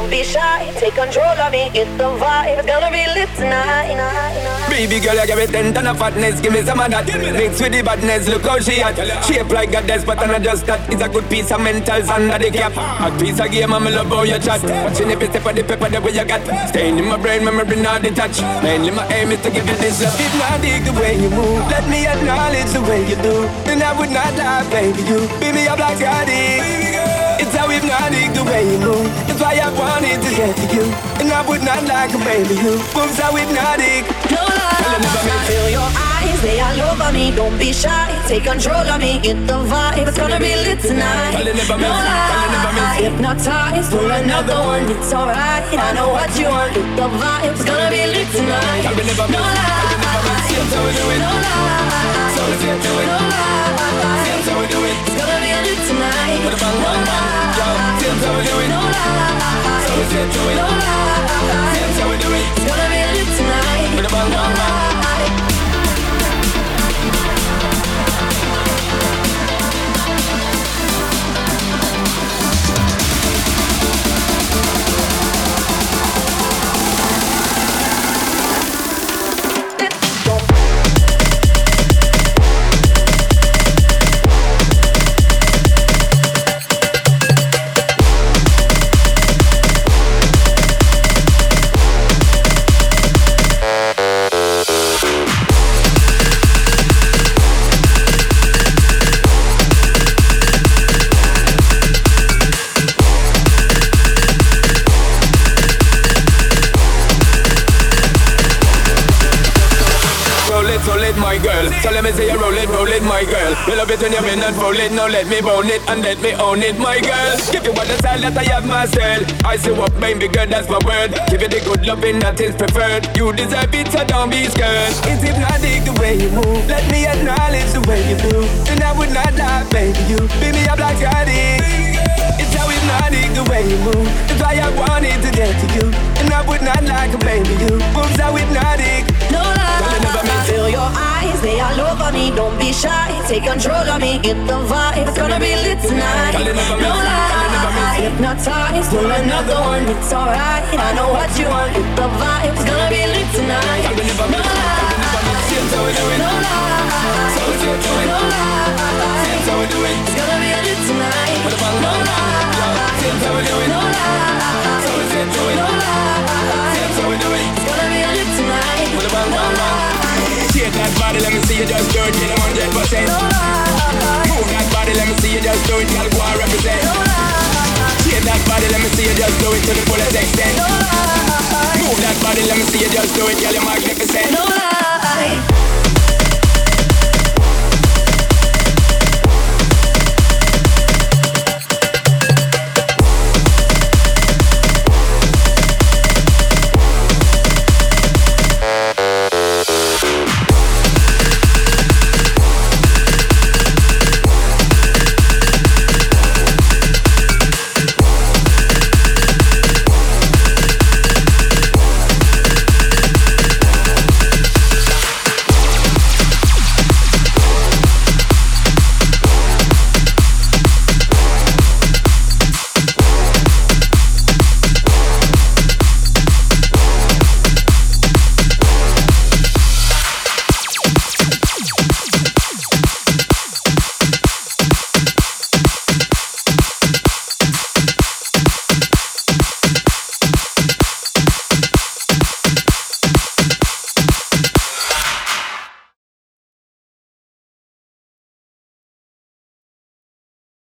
over me, don't be shy. Take control of me, get the vibe. It's gonna be lit tonight. Baby girl, you give me ten ton of fatness, give me some of that. Mix with the badness, look how she at. Shape like a desk, but I'm not just that. It's a good piece of mentals under the cap. A piece of game, I'm love how you chat. Watching every step of the paper, the way you got. Staying in my brain, memory not detached. Mainly my aim is to give you this love. If not dig the way you move, let me acknowledge the way you do. Then I would not lie, baby. You beat me up like Scotty. It's how hypnotic the way you move. It's wanted to get to you. And I would not like a baby who moves how hypnotic. No lie, I feel your eyes, they all over me. Don't be shy, take control of me. Get the vibe, it's gonna be lit tonight. No lie, hypnotized for another one. It's alright, I know what you want. Get the vibe, it's gonna be lit tonight. No lie, no lie, so let's get to it. No lie, lit You roll it, roll it, my girl. You love it when you bend and fold it. Now let me bone it and let me own it, my girl. Give you all the style that I have myself. I say what, baby girl, that's my word. Give you the good loving that is preferred. You deserve it, so don't be scared. It's hypnotic the way you move. Let me acknowledge the way you do. And I would not lie, baby. You beat me up like Scotty. It's how hypnotic the way you move. That's why I wanted to get to you. And I would not like a baby. You me. Don't be shy, take control of me. Get the vibe, it's gonna be lit tonight. No lie, hypnotized, pull another one. It's alright, I know what you want. Get the vibe, it till 100%. Move that body, let me see you just do it, girl, go and represent. Shake that body, let me see you just do it to the fullest extent. Move that body, let me see you just do it, girl, you're magnificent.